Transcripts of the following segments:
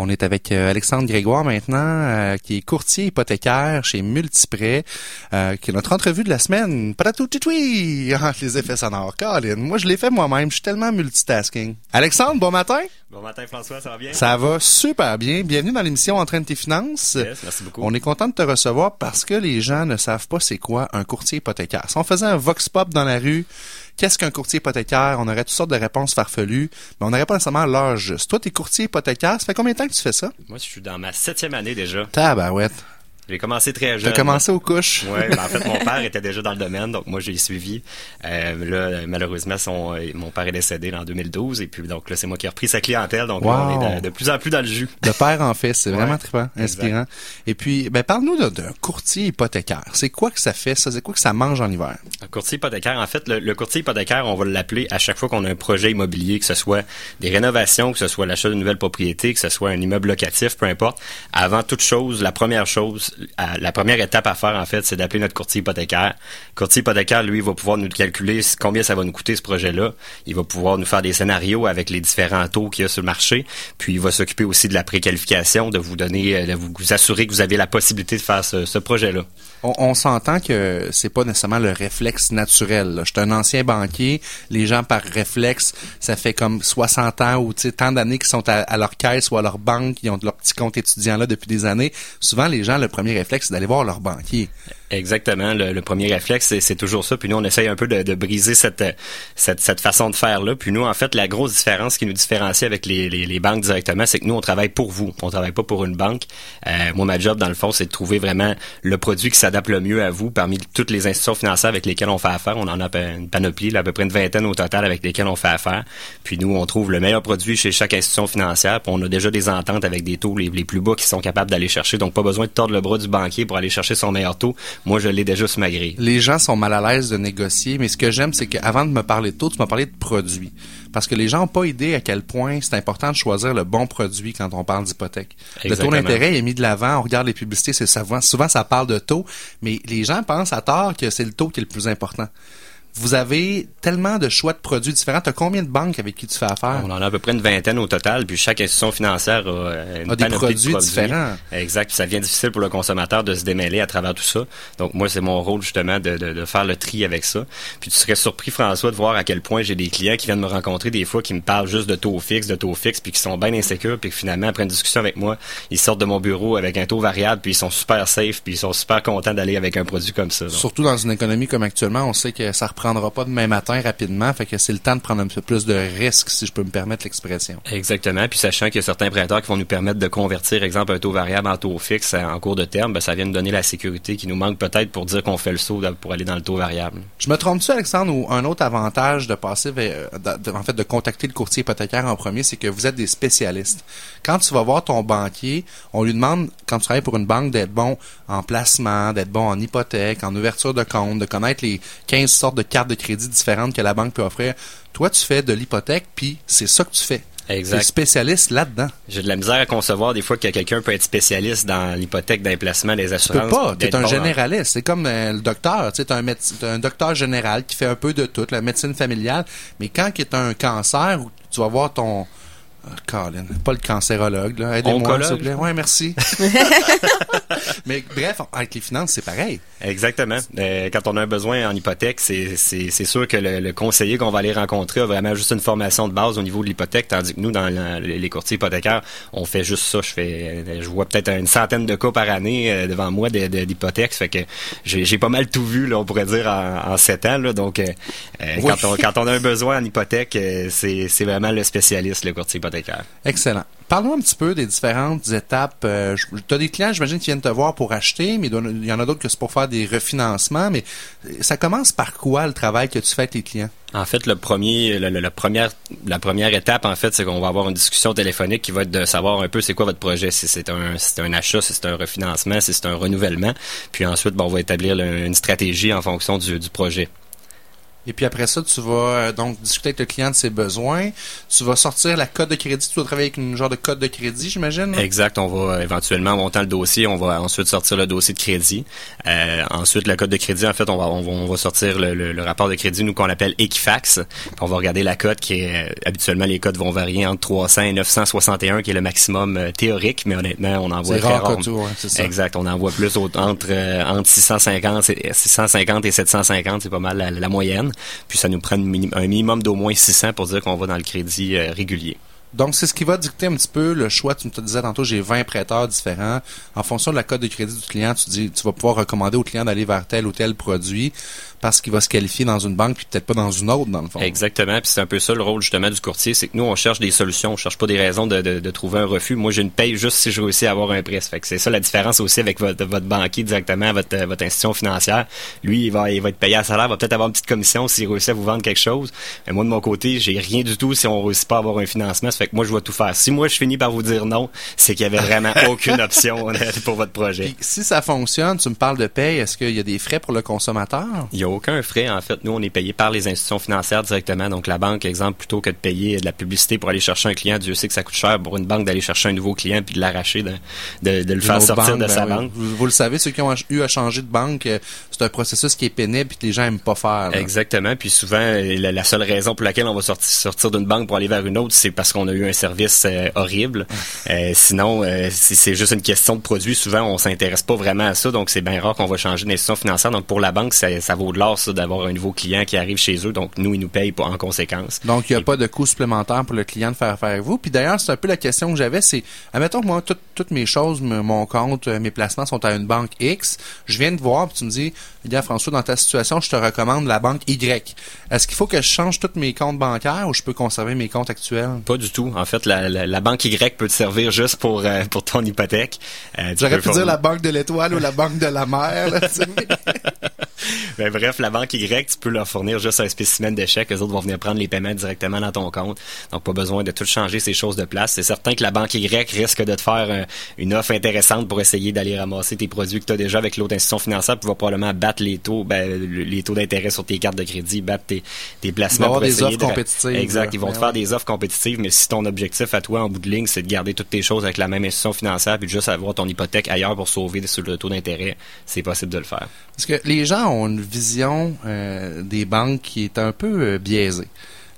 On est avec euh, Alexandre Grégoire maintenant, euh, qui est courtier hypothécaire chez Multiprêt, euh, qui est notre entrevue de la semaine. Paratoutoui! Ah, les effets sonores, Colin. Moi, je l'ai fait moi-même. Je suis tellement multitasking. Alexandre, bon matin. Bon matin, François, ça va bien? Ça va super bien. Bienvenue dans l'émission Entraîne tes finances. Yes, merci beaucoup. On est content de te recevoir parce que les gens ne savent pas c'est quoi un courtier hypothécaire. Si on faisait un vox pop dans la rue, qu'est-ce qu'un courtier hypothécaire? On aurait toutes sortes de réponses farfelues, mais on n'aurait pas nécessairement l'heure juste. Toi, t'es courtier hypothécaire, ça fait combien de temps que tu fais ça? Moi, je suis dans ma septième année déjà. Tabarouette. J'ai commencé très jeune. T'as commencé aux couches? Ouais, ben, en fait, mon père était déjà dans le domaine, donc moi, j'ai suivi. Euh, là, malheureusement, son, mon père est décédé en 2012, et puis donc là, c'est moi qui ai repris sa clientèle, donc là, on est de, de plus en plus dans le jus. De père en fils, c'est vraiment trippant, inspirant. Et puis, ben, parle-nous d'un courtier hypothécaire. C'est quoi que ça fait, ça? C'est quoi que ça mange en hiver? Un courtier hypothécaire, en fait, le, le courtier hypothécaire, on va l'appeler à chaque fois qu'on a un projet immobilier, que ce soit des rénovations, que ce soit l'achat d'une nouvelle propriété, que ce soit un immeuble locatif, peu importe. Avant toute chose, la première chose, la première étape à faire, en fait, c'est d'appeler notre courtier hypothécaire. Courtier hypothécaire, lui, va pouvoir nous calculer combien ça va nous coûter ce projet-là. Il va pouvoir nous faire des scénarios avec les différents taux qu'il y a sur le marché. Puis il va s'occuper aussi de la préqualification, de vous donner, euh, de vous assurer que vous avez la possibilité de faire ce, projet-là. On, s'entend que c'est pas nécessairement le réflexe naturel. Je suis un ancien banquier. Les gens, par réflexe, ça fait comme 60 ans ou tant d'années qu'ils sont à, à leur caisse ou à leur banque, ils ont leur petit compte étudiant là depuis des années. Souvent, les gens, le premier réflexe, c'est d'aller voir leur banquier. Exactement. Le, le premier réflexe, c'est- toujours ça. Puis nous, on essaye un peu de, de briser cette, cette, cette façon de faire-là. Puis nous, en fait, la grosse différence qui nous différencie avec les, les, les banques directement, c'est que nous, on travaille pour vous. On travaille pas pour une banque. Euh, moi, ma job, dans le fond, c'est de trouver vraiment le produit qui s'adapte le mieux à vous parmi toutes les institutions financières avec lesquelles on fait affaire. On en a une panoplie, là, à peu près une vingtaine au total avec lesquelles on fait affaire. Puis nous, on trouve le meilleur produit chez chaque institution financière. Puis on a déjà des ententes avec des taux les, les plus bas qui sont capables d'aller chercher. Donc, pas besoin de tordre le bras du banquier pour aller chercher son meilleur taux. Moi, je l'ai déjà sur ma grille. Les gens sont mal à l'aise de négocier, mais ce que j'aime, c'est qu'avant de me parler de taux, tu m'as parlé de produits. Parce que les gens n'ont pas idée à quel point c'est important de choisir le bon produit quand on parle d'hypothèque. Le taux d'intérêt est mis de l'avant, on regarde les publicités, c'est souvent, souvent ça parle de taux, mais les gens pensent à tort que c'est le taux qui est le plus important. Vous avez tellement de choix de produits différents. Tu as combien de banques avec qui tu fais affaire? On en a à peu près une vingtaine au total, puis chaque institution financière a euh, une A des panoplie de produits différents. Exact, puis ça devient difficile pour le consommateur de se démêler à travers tout ça. Donc moi, c'est mon rôle justement de, de, de faire le tri avec ça. Puis tu serais surpris, François, de voir à quel point j'ai des clients qui viennent me rencontrer des fois qui me parlent juste de taux fixe, de taux fixe, puis qui sont bien insécures, puis que finalement, après une discussion avec moi, ils sortent de mon bureau avec un taux variable, puis ils sont super safe, puis ils sont super contents d'aller avec un produit comme ça. Donc, Surtout dans une économie comme actuellement, on sait que ça reprendra pas demain matin rapidement, fait que c'est le temps de prendre un peu plus de risques, si je peux me permettre l'expression. Exactement. Puis sachant qu'il y a certains prêteurs qui vont nous permettre de convertir, exemple, un taux variable en taux fixe en cours de terme, ben, ça vient nous donner la sécurité qui nous manque peut-être pour dire qu'on fait le saut pour aller dans le taux variable. Je me trompe-tu, Alexandre, ou un autre avantage de passer vers, de- de- en fait, de contacter le courtier hypothécaire en premier, c'est que vous êtes des spécialistes. Quand tu vas voir ton banquier, on lui demande, quand tu travailles pour une banque, d'être bon en placement, d'être bon en hypothèque, en ouverture de compte, de connaître les 15 sortes de cartes de crédit différentes que la banque peut offrir. Toi, tu fais de l'hypothèque, puis c'est ça que tu fais. Tu es Exact. spécialiste là-dedans. J'ai de la misère à concevoir des fois que quelqu'un peut être spécialiste dans l'hypothèque, dans les placements, les Tu peux assurances. pas. Tu d'être es un en- généraliste. C'est comme euh, le docteur. Tu es un, t'es un docteur général qui fait un peu de tout, la médecine familiale. Mais quand il y a un cancer, tu vas voir ton... Ah, Colin, pas le cancérologue, là. Aidez-moi, s'il vous plaît. Ouais, merci. Mais bref, avec les finances, c'est pareil. Exactement. Euh, quand on a un besoin en hypothèque, c'est sûr que le, le conseiller qu'on va aller rencontrer a vraiment juste une formation de base au niveau de l'hypothèque, tandis que nous, dans la- les courtiers hypothécaires, on fait juste ça. Je fais, euh, je vois peut-être une centaine de cas par année euh, devant moi d'hypothèques. Ça fait que j'ai pas mal tout vu, là, on pourrait dire, en, en sept ans. Là, donc, euh, euh, Oui. quand, on, quand on a un besoin en hypothèque, euh, c'est c'est vraiment le spécialiste, le courtier hypothécaire. Excellent. Parle-nous un petit peu des différentes étapes. Euh, tu as des clients, j'imagine, qui viennent te voir pour acheter, mais il y en a d'autres que c'est pour faire des refinancements. Mais euh, ça commence par quoi le travail que tu fais avec tes clients? En fait, le premier, le- le- la première, la première étape, en fait, c'est qu'on va avoir une discussion téléphonique qui va être de savoir un peu c'est quoi votre projet, si c'est un, si c'est un achat, si c'est un refinancement, si c'est un renouvellement. Puis ensuite, bon, on va établir une stratégie en fonction du, du projet. Et puis après ça, tu vas euh, donc discuter avec le client de ses besoins. Tu vas sortir la code de crédit. Tu vas travailler avec une genre de code de crédit, j'imagine. Exact. On va éventuellement monter le dossier. On va ensuite sortir le dossier de crédit. Euh, ensuite, la code de crédit, en fait, on va on va, sortir le, rapport de crédit, nous qu'on appelle Equifax. on va regarder la cote qui est habituellement les codes vont varier entre 300 et 961, qui est le maximum euh, théorique, mais honnêtement, on en voit très rare. Tout, ça. Exact. On en voit plus entre entre 650 et 650 et 750, c'est pas mal la moyenne. Puis ça nous prend un minimum d'au moins 600 pour dire qu'on va dans le crédit euh, régulier. Donc, c'est ce qui va dicter un petit peu le choix. Tu me disais tantôt, j'ai 20 prêteurs différents. En fonction de la cote de crédit du client, tu dis, tu vas pouvoir recommander au client d'aller vers tel ou tel produit parce qu'il va se qualifier dans une banque puis peut-être pas dans une autre dans le fond. Exactement, puis c'est un peu ça le rôle justement du courtier, c'est que nous on cherche des solutions, on cherche pas des raisons de, de, de trouver un refus. Moi j'ai une paye juste si je réussis à avoir un prêt. Fait que c'est ça la différence aussi avec votre, votre banquier directement, votre, votre institution financière. Lui il va il va être payé à salaire, va peut-être avoir une petite commission s'il réussit à vous vendre quelque chose. Mais moi de mon côté j'ai rien du tout si on réussit pas à avoir un financement. Ça fait que moi je vais tout faire. Si moi je finis par vous dire non, c'est qu'il y avait vraiment aucune option pour votre projet. si ça fonctionne, tu me parles de paye, est-ce qu'il y a des frais pour le consommateur? Il y a aucun frais en fait nous, on est payé par les institutions financières directement. Donc, la banque, exemple, plutôt que de payer de la publicité pour aller chercher un client, Dieu sait que ça coûte cher pour une banque d'aller chercher un nouveau client puis de l'arracher, de, de, le faire sortir de ben sa banque. Vous, le savez, ceux qui ont eu à changer de banque, euh, c'est un processus qui est pénible et que les gens aiment pas faire. Exactement. Puis souvent, la, seule raison pour laquelle on va sortir, sortir d'une banque pour aller vers une autre, c'est parce qu'on a eu un service euh, horrible. Euh, sinon, si c'est juste une question de produit, souvent, on s'intéresse pas vraiment à ça. Donc, c'est bien rare qu'on va changer d'institution financière. Donc, pour la banque, ça, ça vaut ça, d'avoir un nouveau client qui arrive chez eux. Donc, nous, ils nous payent en conséquence. Donc, il n'y a pas de coût supplémentaire pour le client de faire affaire avec vous. Puis d'ailleurs, c'est un peu la question que j'avais, c'est, admettons que moi, toutes mes choses, mon compte, euh, mes placements sont à une banque X. Je viens de voir, puis tu me dis, François, dans ta situation, je te recommande la banque Y. Est-ce qu'il faut que je change tous mes comptes bancaires ou je peux conserver mes comptes actuels? Pas du tout. En fait, la, banque Y peut te servir juste pour, euh, pour ton hypothèque. Euh, J'aurais pu dire la banque de l'étoile ou la banque de la mer. Ben, bref, la banque Y, tu peux leur fournir juste un spécimen de chèque. Les autres vont venir prendre les paiements directement dans ton compte. Donc, pas besoin de tout changer ces choses de place. C'est certain que la banque Y risque de te faire euh, une offre intéressante pour essayer d'aller ramasser tes produits que tu as déjà avec l'autre institution financière, puis va probablement battre les taux, ben, les taux d'intérêt sur tes cartes de crédit, battre tes, tes placements. Pour des offres compétitives. Exact. Ils vont te faire des offres compétitives, mais si ton objectif à toi, en bout de ligne, c'est de garder toutes tes choses avec la même institution financière, puis juste avoir ton hypothèque ailleurs pour sauver sur le taux d'intérêt, c'est possible de le faire. Parce que les gens ont une vision euh, des banques qui est un peu euh, biaisée.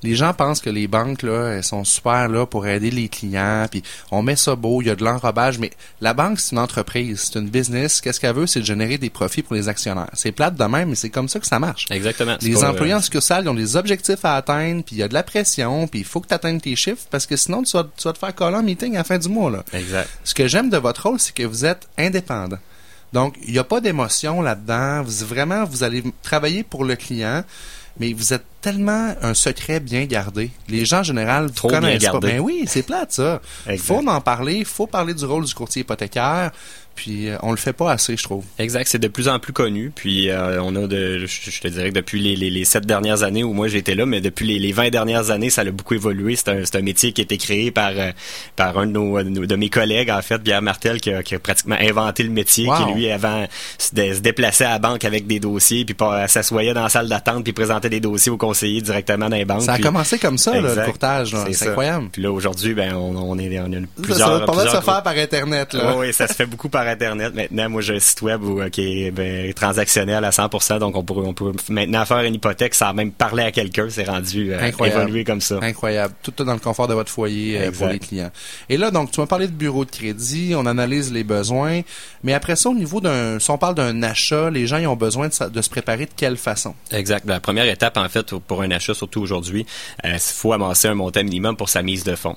Les gens pensent que les banques là, elles sont super là pour aider les clients, puis on met ça beau, il y a de l'enrobage, mais la banque c'est une entreprise, c'est une business. Qu'est-ce qu'elle veut, c'est de générer des profits pour les actionnaires. C'est plate de même, mais c'est comme ça que ça marche. Exactement. Les employés en succursale ont des objectifs à atteindre, puis il y a de la pression, puis il faut que tu atteignes tes chiffres parce que sinon tu vas, tu vas te faire coller en meeting à la fin du mois là. Exact. Ce que j'aime de votre rôle, c'est que vous êtes indépendant. Donc, il n'y a pas d'émotion là-dedans. Vous, vraiment, vous allez travailler pour le client, mais vous êtes tellement un secret bien gardé. Les gens en général vous connaissent pas. Ben oui, c'est plate ça. Il faut en parler, il faut parler du rôle du courtier hypothécaire. Puis euh, on le fait pas assez, je trouve. Exact, c'est de plus en plus connu. Puis euh, on a de, je, te dirais que depuis les, les, les, sept dernières années où moi j'étais là, mais depuis les, les 20 dernières années, ça a beaucoup évolué. C'est un, un métier qui a été créé par euh, par un de, nos, de mes collègues, en fait, Pierre Martel, qui a, qui a pratiquement inventé le métier, qui lui avant se, déplaçait à la banque avec des dossiers, puis s'assoyait dans la salle d'attente, puis présentait des dossiers aux conseillers directement dans les banques. Ça a commencé comme ça, le courtage. C'est incroyable. Puis là aujourd'hui, ben on, on, est on a plusieurs. Ça, ça se faire par internet. Là. oui, ça se fait beaucoup par internet maintenant. Moi, j'ai un site web où, qui est ben, transactionnel à 100%, donc on peut, on peut maintenant faire une hypothèque sans même parler à quelqu'un. C'est rendu euh, évolué comme ça. Incroyable. Tout dans le confort de votre foyer euh, pour les clients. Et là, donc, tu m'as parlé de bureau de crédit, on analyse les besoins, mais après ça, au niveau d'un, si on parle d'un achat, les gens ils ont besoin de, se préparer de quelle façon? Exact. La première étape, en fait, pour un achat, surtout aujourd'hui, il euh, faut amasser un montant minimum pour sa mise de fonds.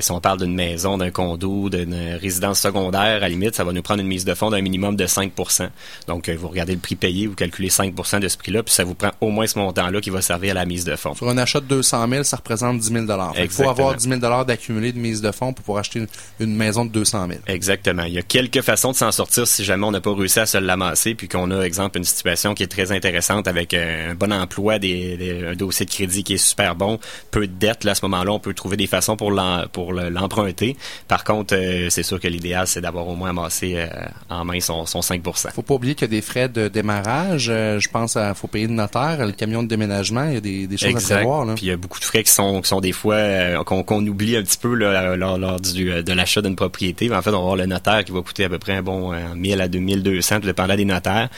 si on parle d'une maison, d'un condo, d'une résidence secondaire, à la limite, ça va nous prendre une mise de fonds d'un minimum de 5% Donc, euh, vous regardez le prix payé, vous calculez 5% de ce prix-là, puis ça vous prend au moins ce montant-là qui va servir à la mise de fonds. Sur un achat de 200 000, ça représente 10 000 Il faut avoir 10 000 d'accumulé de mise de fonds pour pouvoir acheter une, maison de 200 000 Exactement. Il y a quelques façons de s'en sortir si jamais on n'a pas réussi à se l'amasser, puis qu'on a, exemple, une situation qui est très intéressante avec un bon emploi, des, un dossier de crédit qui est super bon, peu de dettes, là, à ce moment-là, on peut trouver des façons pour l'emprunter. Par contre, c'est sûr que l'idéal, c'est d'avoir au moins amassé en main son, son 5% Faut pas oublier qu'il y a des frais de démarrage. je pense qu'il faut payer le notaire, le camion de déménagement, il y a des, des choses à prévoir. Puis il y a beaucoup de frais qui sont, qui sont des fois qu'on oublie un petit peu là, lors, lors du, de l'achat d'une propriété. en fait, on va avoir le notaire qui va coûter à peu près un bon 1000 à 2200, tout dépendant des notaires.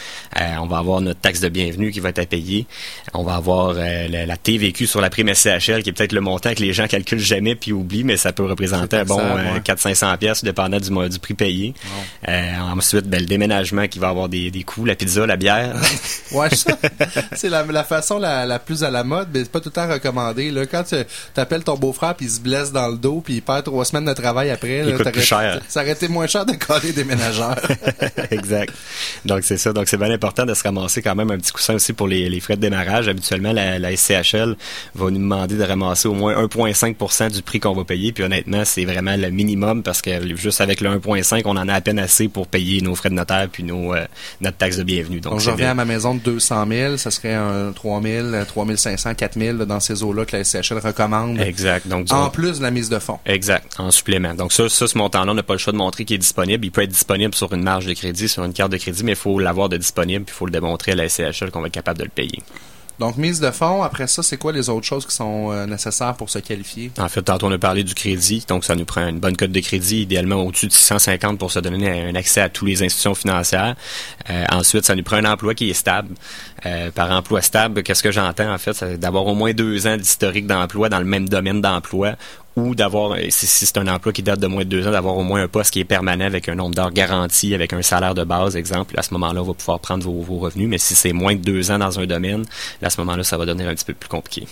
on va avoir notre taxe de bienvenue qui va être à payer. On va avoir la, TVQ sur la prime SCHL qui est peut-être le montant que les gens calculent jamais puis oublient, mais ça peut représenter un bon 400-500 pièces dépendant du, du prix payé. ensuite, ben, le déménagement qui va avoir des, des coûts, la pizza, la bière. ouais, c'est la, la, façon la, la, plus à la mode, mais c'est pas tout le temps recommandé. Là, quand tu appelles ton beau-frère puis il se blesse dans le dos puis il perd trois semaines de travail après, il coûte plus cher. ça aurait été moins cher de coller des ménageurs. exact. Donc c'est ça. Donc c'est bien important de se ramasser quand même un petit coussin aussi pour les, les frais de démarrage. Habituellement, la, la, SCHL va nous demander de ramasser au moins 1,5% du prix qu'on va payer. Puis honnêtement, c'est vraiment le minimum parce que juste avec le 1,5, on en a à peine assez pour payer nos frais de notaire puis nos, euh, notre taxe de bienvenue. Donc, je reviens à ma maison de 200 000, ça serait un 3 000, 3 500, 4 000 dans ces eaux-là que la SCHL recommande. Exact. Donc, en plus de la mise de fonds. Exact. En supplément. Donc ça, ça ce montant-là, on n'a pas le choix de montrer qu'il est disponible. Il peut être disponible sur une marge de crédit, sur une carte de crédit, mais il faut l'avoir de disponible, puis il faut le démontrer à la SCHL qu'on va être capable de le payer. Donc, mise de fonds, après ça, c'est quoi les autres choses qui sont euh, nécessaires pour se qualifier? En fait, tantôt, on a parlé du crédit. Donc, ça nous prend une bonne cote de crédit, idéalement au-dessus de 650 pour se donner un accès à toutes les institutions financières. Euh, ensuite, ça nous prend un emploi qui est stable. Euh, par emploi stable, qu'est-ce que j'entends, en fait? C'est d'avoir au moins deux ans d'historique d'emploi dans le même domaine d'emploi ou d'avoir, si, c'est un emploi qui date de moins de deux ans, d'avoir au moins un poste qui est permanent avec un nombre d'heures garanti, avec un salaire de base, exemple. À ce moment-là, on va pouvoir prendre vos, vos revenus. Mais si c'est moins de deux ans dans un domaine, à ce moment-là, ça va devenir un petit peu plus compliqué.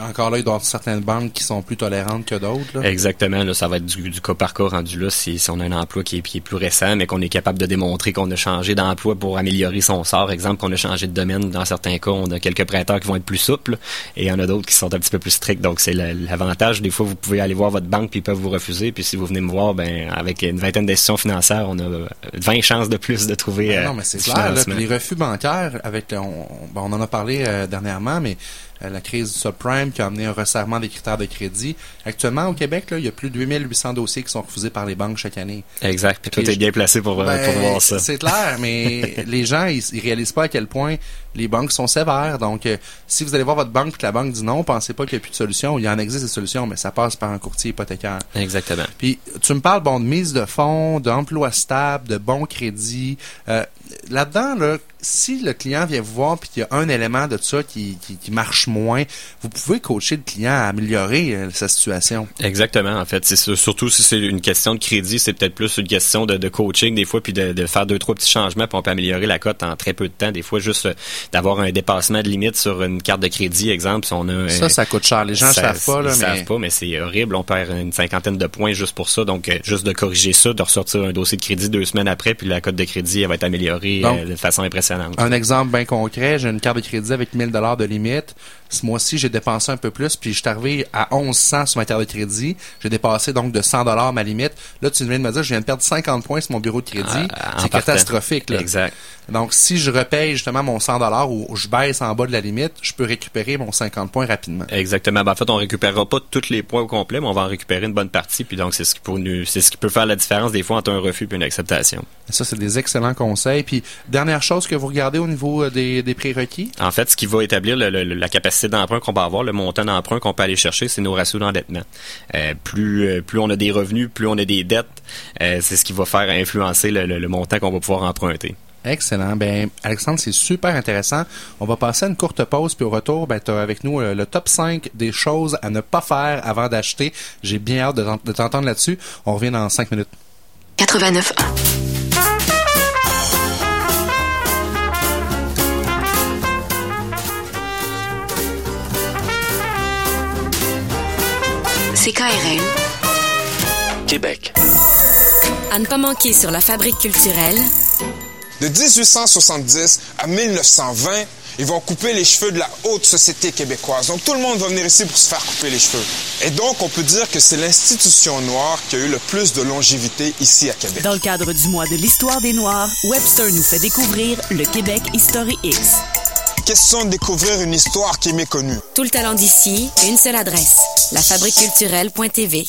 Encore là, il doit y avoir certaines banques qui sont plus tolérantes que d'autres. Exactement. Là, ça va être du, du, cas par cas rendu là si, si on a un emploi qui est, qui est plus récent, mais qu'on est capable de démontrer qu'on a changé d'emploi pour améliorer son sort. Exemple, qu'on a changé de domaine. Dans certains cas, on a quelques prêteurs qui vont être plus souples et il y en a d'autres qui sont un petit peu plus stricts. Donc, c'est l'avantage. Des fois, vous pouvez aller voir votre banque puis ils peuvent vous refuser. Puis si vous venez me voir, ben avec une vingtaine d'institutions financières, on a 20 chances de plus de trouver. Ah non, mais c'est clair. les refus bancaires, avec on, on, en a parlé euh, dernièrement, mais euh, la crise du subprime qui a amené un resserrement des critères de crédit. Actuellement, au Québec, là, il y a plus de 8800 dossiers qui sont refusés par les banques chaque année. Exact. Puis toi, t'es bien placé pour, euh, ben, voir ça. C'est clair, mais les gens, ils, ils, réalisent pas à quel point les banques sont sévères. Donc, euh, si vous allez voir votre banque et que la banque dit non, pensez pas qu'il n'y a plus de solution. Il y en existe des solutions, mais ça passe par un courtier hypothécaire. Exactement. Puis, tu me parles, bon, de mise de fonds, d'emploi stable, de bon crédit. Là-dedans, là, si le client vient vous voir puis qu'il y a un élément de ça qui, qui, marche moins, vous pouvez coacher le client à améliorer euh, sa situation. Exactement, en fait. C'est surtout si c'est une question de crédit, c'est peut-être plus une question de, coaching des fois, puis de, faire deux, trois petits changements, puis on peut améliorer la cote en très peu de temps. Des fois, juste euh, d'avoir un dépassement de limite sur une carte de crédit, exemple, si on a... Ça, ça coûte cher. Les gens ne savent pas. Là, ils savent pas, mais c'est horrible. On perd une cinquantaine de points juste pour ça. Donc, euh, juste de corriger ça, de ressortir un dossier de crédit deux semaines après, puis la cote de crédit, elle va être améliorée de façon impressionnante. Un exemple bien concret, j'ai une carte de crédit avec 1000 dollars de limite. Ce mois-ci, j'ai dépensé un peu plus, puis je suis arrivé à 1100 sur ma carte de crédit. J'ai dépassé donc de 100 dollars ma limite. Là, tu viens de me dire, je viens de perdre 50 points sur mon bureau de crédit. Ah, c'est catastrophique. Là. Exact. Donc, si je repaye justement mon 100 dollars ou je baisse en bas de la limite, je peux récupérer mon 50 points rapidement. Exactement. Ben, en fait, on récupérera pas tous les points au complet, mais on va en récupérer une bonne partie. Puis donc, c'est ce qui peut c'est ce qui peut faire la différence des fois entre un refus et une acceptation. Ça, c'est des excellents conseils. Puis, dernière chose que vous regardez au niveau euh, des, des prérequis? En fait, ce qui va établir la capacité d'emprunt qu'on va avoir, le montant d'emprunt qu'on peut aller chercher, c'est nos ratios d'endettement. Euh, plus, euh, plus on a des revenus, plus on a des dettes, c'est ce qui va faire influencer le, le montant qu'on va pouvoir emprunter. Excellent. Ben, Alexandre, c'est super intéressant. On va passer à une courte pause, puis au retour, ben, tu as avec nous le top 5 des choses à ne pas faire avant d'acheter. J'ai bien hâte de t'entendre là-dessus. On revient dans 5 minutes. 89 CKRL. Québec. À ne pas manquer sur la fabrique culturelle. De 1870 à 1920, ils vont couper les cheveux de la haute société québécoise. Donc tout le monde va venir ici pour se faire couper les cheveux. Et donc on peut dire que c'est l'institution noire qui a eu le plus de longévité ici à Québec. Dans le cadre du mois de l'histoire des Noirs, Webster nous fait découvrir le Québec History X. question de découvrir une histoire qui est méconnue. Tout le talent d'ici, une seule adresse, lafabriqueculturelle.tv.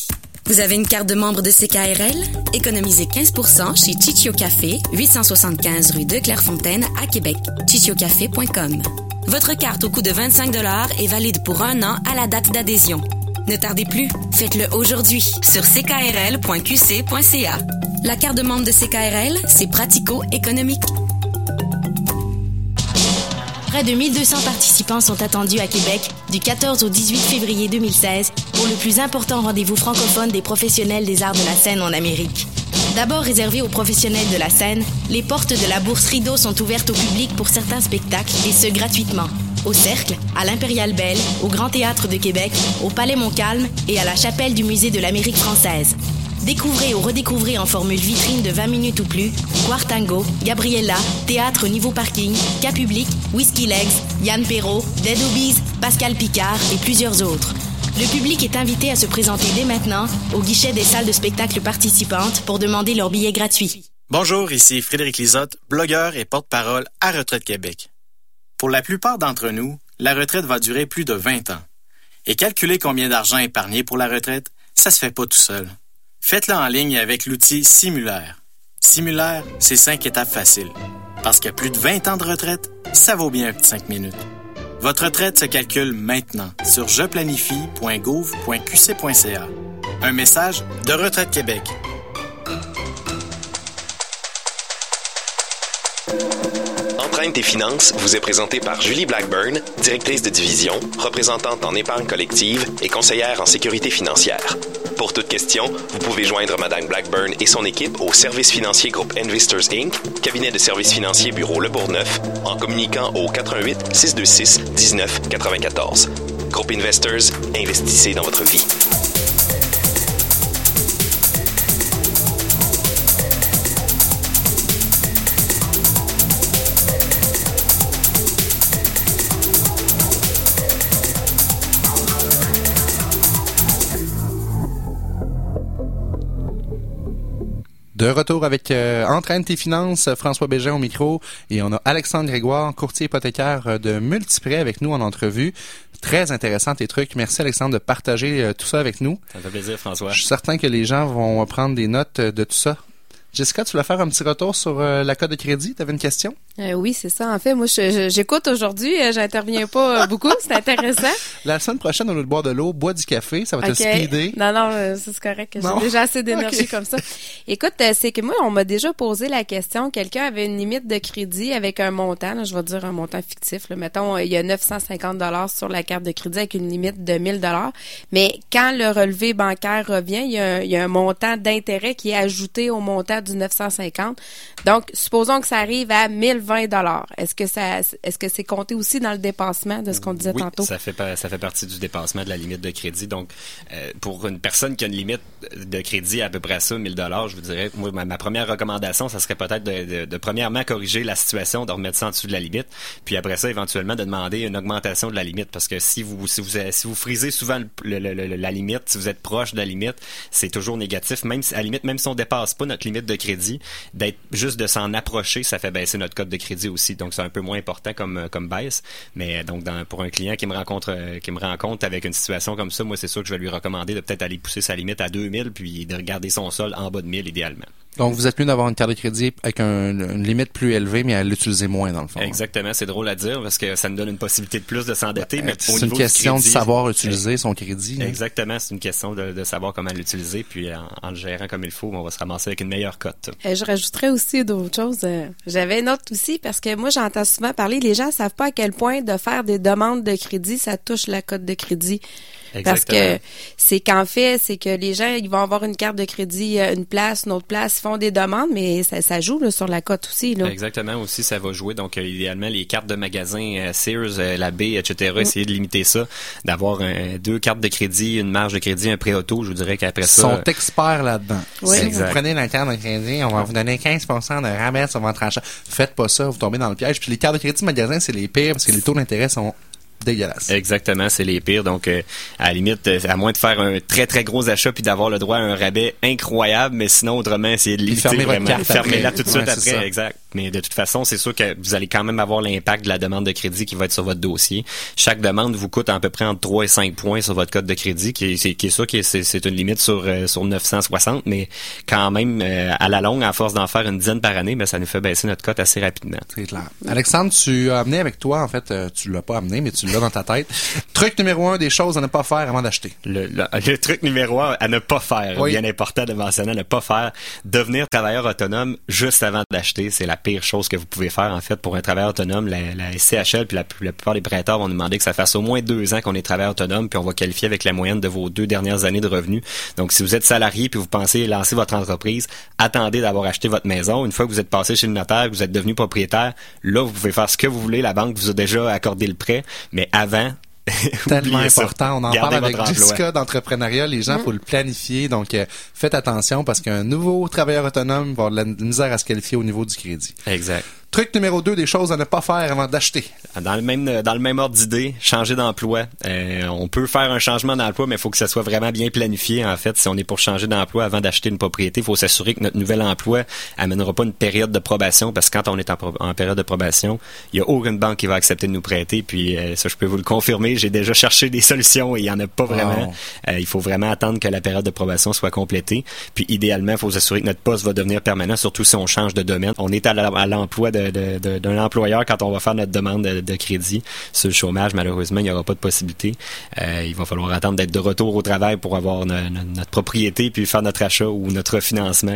Vous avez une carte de membre de CKRL? Économisez 15% chez Chichio Café, 875 rue de Clairefontaine à Québec. chichiocafé.com. Votre carte au coût de 25 est valide pour un an à la date d'adhésion. Ne tardez plus, faites-le aujourd'hui sur ckrl.qc.ca. La carte de membre de CKRL, c'est pratico-économique. Près de 1200 participants sont attendus à Québec du 14 au 18 février 2016 pour le plus important rendez-vous francophone des professionnels des arts de la scène en Amérique. D'abord réservé aux professionnels de la scène, les portes de la bourse Rideau sont ouvertes au public pour certains spectacles et ce gratuitement. Au Cercle, à l'Impérial Belle, au Grand Théâtre de Québec, au Palais Montcalm et à la chapelle du Musée de l'Amérique française. Découvrez ou redécouvrez en formule vitrine de 20 minutes ou plus Quartango, Gabriella, Théâtre Niveau Parking, Cas Public, Whiskey Legs, Yann Perrault, Dead Obies, Pascal Picard et plusieurs autres. Le public est invité à se présenter dès maintenant au guichet des salles de spectacle participantes pour demander leur billet gratuit. Bonjour, ici Frédéric Lisotte, blogueur et porte-parole à Retraite Québec. Pour la plupart d'entre nous, la retraite va durer plus de 20 ans. Et calculer combien d'argent épargner pour la retraite, ça se fait pas tout seul. Faites-le en ligne avec l'outil Simulaire. Simulaire, c'est cinq étapes faciles. Parce qu'à plus de 20 ans de retraite, ça vaut bien un petit 5 minutes. Votre retraite se calcule maintenant sur jeplanifie.gouv.qc.ca. Un message de Retraite Québec. Entraîne tes finances vous est présenté par Julie Blackburn, directrice de division, représentante en épargne collective et conseillère en sécurité financière. Pour toute question, vous pouvez joindre Madame Blackburn et son équipe au service financier groupe Investors Inc., cabinet de services financiers bureau Le Bourgneuf, en communiquant au 88 626 19 94. Groupe Investors, investissez dans votre vie. De retour avec euh, Entraîne tes finances, François Bégin au micro et on a Alexandre Grégoire, courtier hypothécaire euh, de Multiprêt avec nous en entrevue. Très intéressant tes trucs. Merci Alexandre de partager euh, tout ça avec nous. Ça me fait plaisir François. Je suis certain que les gens vont prendre des notes de tout ça. Jessica, tu voulais faire un petit retour sur euh, la code de crédit? Tu avais une question? Euh, oui, c'est ça. En fait, moi, j'écoute aujourd'hui. Euh, j'interviens pas beaucoup. C'est intéressant. La semaine prochaine, lieu de boire de l'eau, bois du café. Ça va te speeder. Non, non, c'est correct. J'ai déjà assez d'énergie comme ça. Écoute, c'est que moi, on m'a déjà posé la question. Quelqu'un avait une limite de crédit avec un montant. je vais dire un montant fictif. Là. Mettons, il y a 950 dollars sur la carte de crédit avec une limite de 1000 dollars. Mais quand le relevé bancaire revient, il y a, il y a un montant d'intérêt qui est ajouté au montant du 950. Donc, supposons que ça arrive à 1020 dollars. Est-ce que ça, est-ce que c'est compté aussi dans le dépassement de ce qu'on disait oui, tantôt? ça fait ça fait partie du dépassement de la limite de crédit. Donc, euh, pour une personne qui a une limite de crédit à peu près à ça, 1000 dollars, je vous dirais, moi, ma, première recommandation, ça serait peut-être de, de, premièrement corriger la situation, de remettre ça en dessous de la limite, puis après ça, éventuellement, de demander une augmentation de la limite, parce que si vous si vous si vous frisez souvent la limite, si vous êtes proche de la limite, c'est toujours négatif. Même si, à la limite, même si on dépasse pas notre limite de crédit, d'être juste de s'en approcher, ça fait baisser notre code de crédit aussi. Donc c'est un peu moins important comme euh, baisse. Mais donc pour un client qui me rencontre euh, qui me rencontre avec une situation comme ça, moi c'est sûr que je vais lui recommander de peut-être aller pousser sa limite à 2000 puis de regarder son sol en bas de 1000 idéalement. Donc, vous êtes mieux d'avoir une carte de crédit avec une limite plus élevée, mais à l'utiliser moins, dans le fond. Exactement. C'est drôle à dire parce que ça nous donne une possibilité de plus de s'endetter. mais c'est une question de savoir utiliser son crédit. Hein. Exactement. C'est une question de, savoir comment l'utiliser. Puis, en, le gérant comme il faut, on va se ramasser avec une meilleure cote. Euh, je rajouterais aussi d'autres choses. Euh, j'avais une autre aussi parce que moi, j'entends souvent parler, les gens savent pas à quel point de faire des demandes de crédit, ça touche la cote de crédit. Parce que c'est qu'en fait, c'est que les gens, ils vont avoir une carte de crédit, euh, une place, une autre place, ils font des demandes, mais ça, ça joue là, sur la cote aussi. Là. Exactement, aussi, ça va jouer. Donc, euh, idéalement, les cartes de magasin euh, Sears, la B, etc., mm. essayer de limiter ça, d'avoir deux cartes de crédit, une marge de crédit, un prêt auto, je vous dirais qu'après ça... Ils sont experts là-dedans. Si vous prenez la carte de crédit, on va vous donner 15% de rabais sur votre achat. Faites pas ça, vous tombez dans le piège. Puis les cartes de crédit magasin, c'est les pires parce que les taux d'intérêt sont dégueulasse. Exactement, c'est les pires. Donc, euh, à la limite, euh, à moins de faire un très, très gros achat puis d'avoir le droit à un rabais incroyable, mais sinon, autrement, essayer de limiter fermer vraiment. Fermer là tout de suite après, exact. Mais de toute façon, c'est sûr que vous allez quand même avoir l'impact de la demande de crédit qui va être sur votre dossier. Chaque demande vous coûte à peu près entre 3 et 5 points sur votre code de crédit, qui est, qui est sûr que c'est une limite sur, euh, sur 960, mais quand même, euh, à la longue, à force d'en faire une dizaine par année, ben, ça nous fait baisser notre cote assez rapidement. C'est clair. Alexandre, tu as amené avec toi, en fait, euh, tu l'as pas amené, mais tu l'as dans ta tête. truc numéro un des choses à ne pas faire avant d'acheter. Le, le, truc numéro un à ne pas faire, bien important de mentionner, à ne pas faire, devenir travailleur autonome juste avant d'acheter, c'est la pire chose que vous pouvez faire, en fait, pour un travailleur autonome. La, la SCHL puis la, plupart des prêteurs vont demander que ça fasse au moins deux ans qu'on est travailleur autonome, puis on va qualifier avec la moyenne de vos deux dernières années de revenus. Donc, si vous êtes salarié puis vous pensez lancer votre entreprise, attendez d'avoir acheté votre maison. Une fois que vous êtes passé chez le notaire, que vous êtes devenu propriétaire, là, vous pouvez faire ce que vous voulez. La banque vous a déjà accordé le prêt, mais avant, tellement important. On en parle avec Jessica d'entrepreneuriat. Les gens, mm. faut le planifier. Donc, euh, faites attention parce qu'un nouveau travailleur autonome va avoir de la misère à se qualifier au niveau du crédit. Exact. Truc numéro deux, des choses à ne pas faire avant d'acheter. Dans le même dans le même ordre d'idée, changer d'emploi. Euh, on peut faire un changement d'emploi, mais il faut que ça soit vraiment bien planifié. En fait, si on est pour changer d'emploi avant d'acheter une propriété, il faut s'assurer que notre nouvel emploi amènera pas une période de probation, parce que quand on est en, période de probation, il y a aucune banque qui va accepter de nous prêter. Puis euh, ça, je peux vous le confirmer. J'ai déjà cherché des solutions et il y en a pas vraiment. Euh, il faut vraiment attendre que la période de probation soit complétée. Puis idéalement, il faut s'assurer que notre poste va devenir permanent, surtout si on change de domaine. On est à l'emploi de d'un employeur quand on va faire notre demande de, crédit sur le chômage. Malheureusement, il n'y aura pas de possibilité. Euh, il va falloir attendre d'être de retour au travail pour avoir notre propriété puis faire notre achat ou notre financement,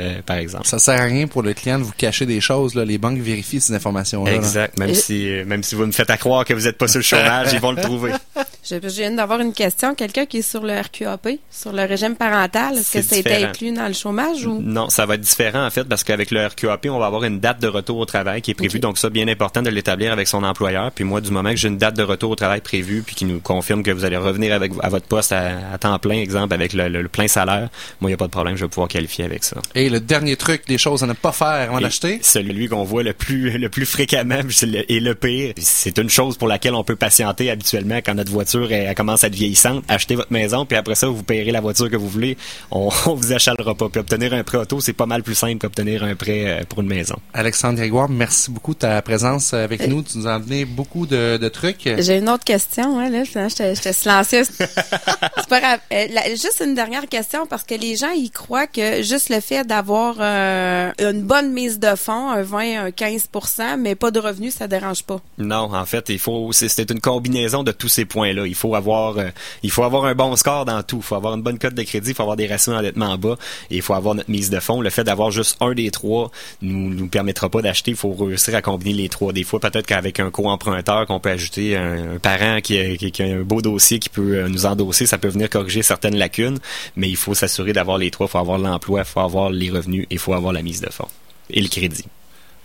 euh, par exemple. Ça sert à rien pour le client de vous cacher des choses. Là. Les banques vérifient ces informations-là. Exact. Même si même si vous me faites à croire que vous n'êtes pas sur le chômage, ils vont le trouver. Je, viens d'avoir une question. Quelqu'un qui est sur le RQAP, sur le régime parental, est-ce que ça a été inclus dans le chômage ou? Non, ça va être différent en fait parce qu'avec le RQAP, on va avoir une date de retour au travail qui est prévue. Donc ça, bien important de l'établir avec son employeur. Puis moi, du moment que j'ai une date de retour au travail prévue, puis qui nous confirme que vous allez revenir avec à votre poste à, temps plein, exemple avec le, plein salaire, moi, il n'y a pas de problème, je vais pouvoir qualifier avec ça. Et le dernier truc, des choses à ne pas faire avant d'acheter? Celui qu'on voit le plus le plus fréquemment et le pire, c'est une chose pour laquelle on peut patienter habituellement quand notre voiture elle, commence à être vieillissante. Achetez votre maison, puis après ça, vous payerez la voiture que vous voulez. On, on vous achalera pas. Puis obtenir un prêt auto, c'est pas mal plus simple qu'obtenir un prêt euh, pour une maison. Alexandre Grégoire, merci beaucoup de ta présence avec nous. Tu nous as donné beaucoup de, de trucs. J'ai une autre question. Hein, là, j'étais silencieuse. c'est pas grave. Euh, juste une dernière question parce que les gens, ils croient que juste le fait d'avoir euh, une bonne mise de fonds, un 20, un 15% mais pas de revenus, ça dérange pas. Non, en fait, il faut c'est une combinaison de tous ces points-là. Il faut avoir euh, il faut avoir un bon score dans tout. Il faut avoir une bonne cote de crédit, il faut avoir des ratios d'endettement bas et il faut avoir notre mise de fonds. Le fait d'avoir juste un des trois nous nous permettra pas d'acheter. Il faut réussir à combiner les trois. Des fois, peut-être qu'avec un co-emprunteur qu'on peut ajouter un, parent qui a, qui, a, un beau dossier qui peut euh, nous endosser, ça peut venir corriger certaines lacunes. Mais il faut s'assurer d'avoir les trois. Il faut avoir l'emploi, il faut avoir les revenus et il faut avoir la mise de fonds et le crédit.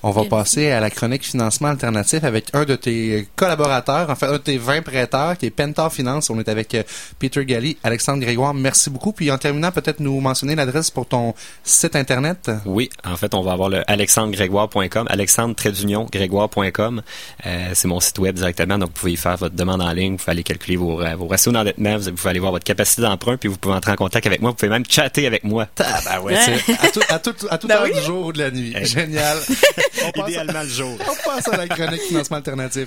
On va passer à la chronique financement alternatif avec un de tes collaborateurs, en fait un de tes 20 prêteurs, qui est Pentar Finance. On est avec euh, Peter Galli, Alexandre Grégoire. Merci beaucoup. Puis en terminant, peut-être nous mentionner l'adresse pour ton site internet. Oui, en fait, on va avoir le alexandregrégoire.com, alexandre grégoire.com. Euh, c'est mon site web directement, donc vous pouvez y faire votre demande en ligne, vous pouvez aller calculer vos, euh, vos ratios d'endettement, vous pouvez aller voir votre capacité d'emprunt, puis vous pouvez entrer en contact avec moi. Vous pouvez même chatter avec moi. Ah, ben ouais, à tout, à tout, à tout ben heure du jour ou de la nuit. Génial. Idéalement le jour. On passe à la chronique financement alternatif.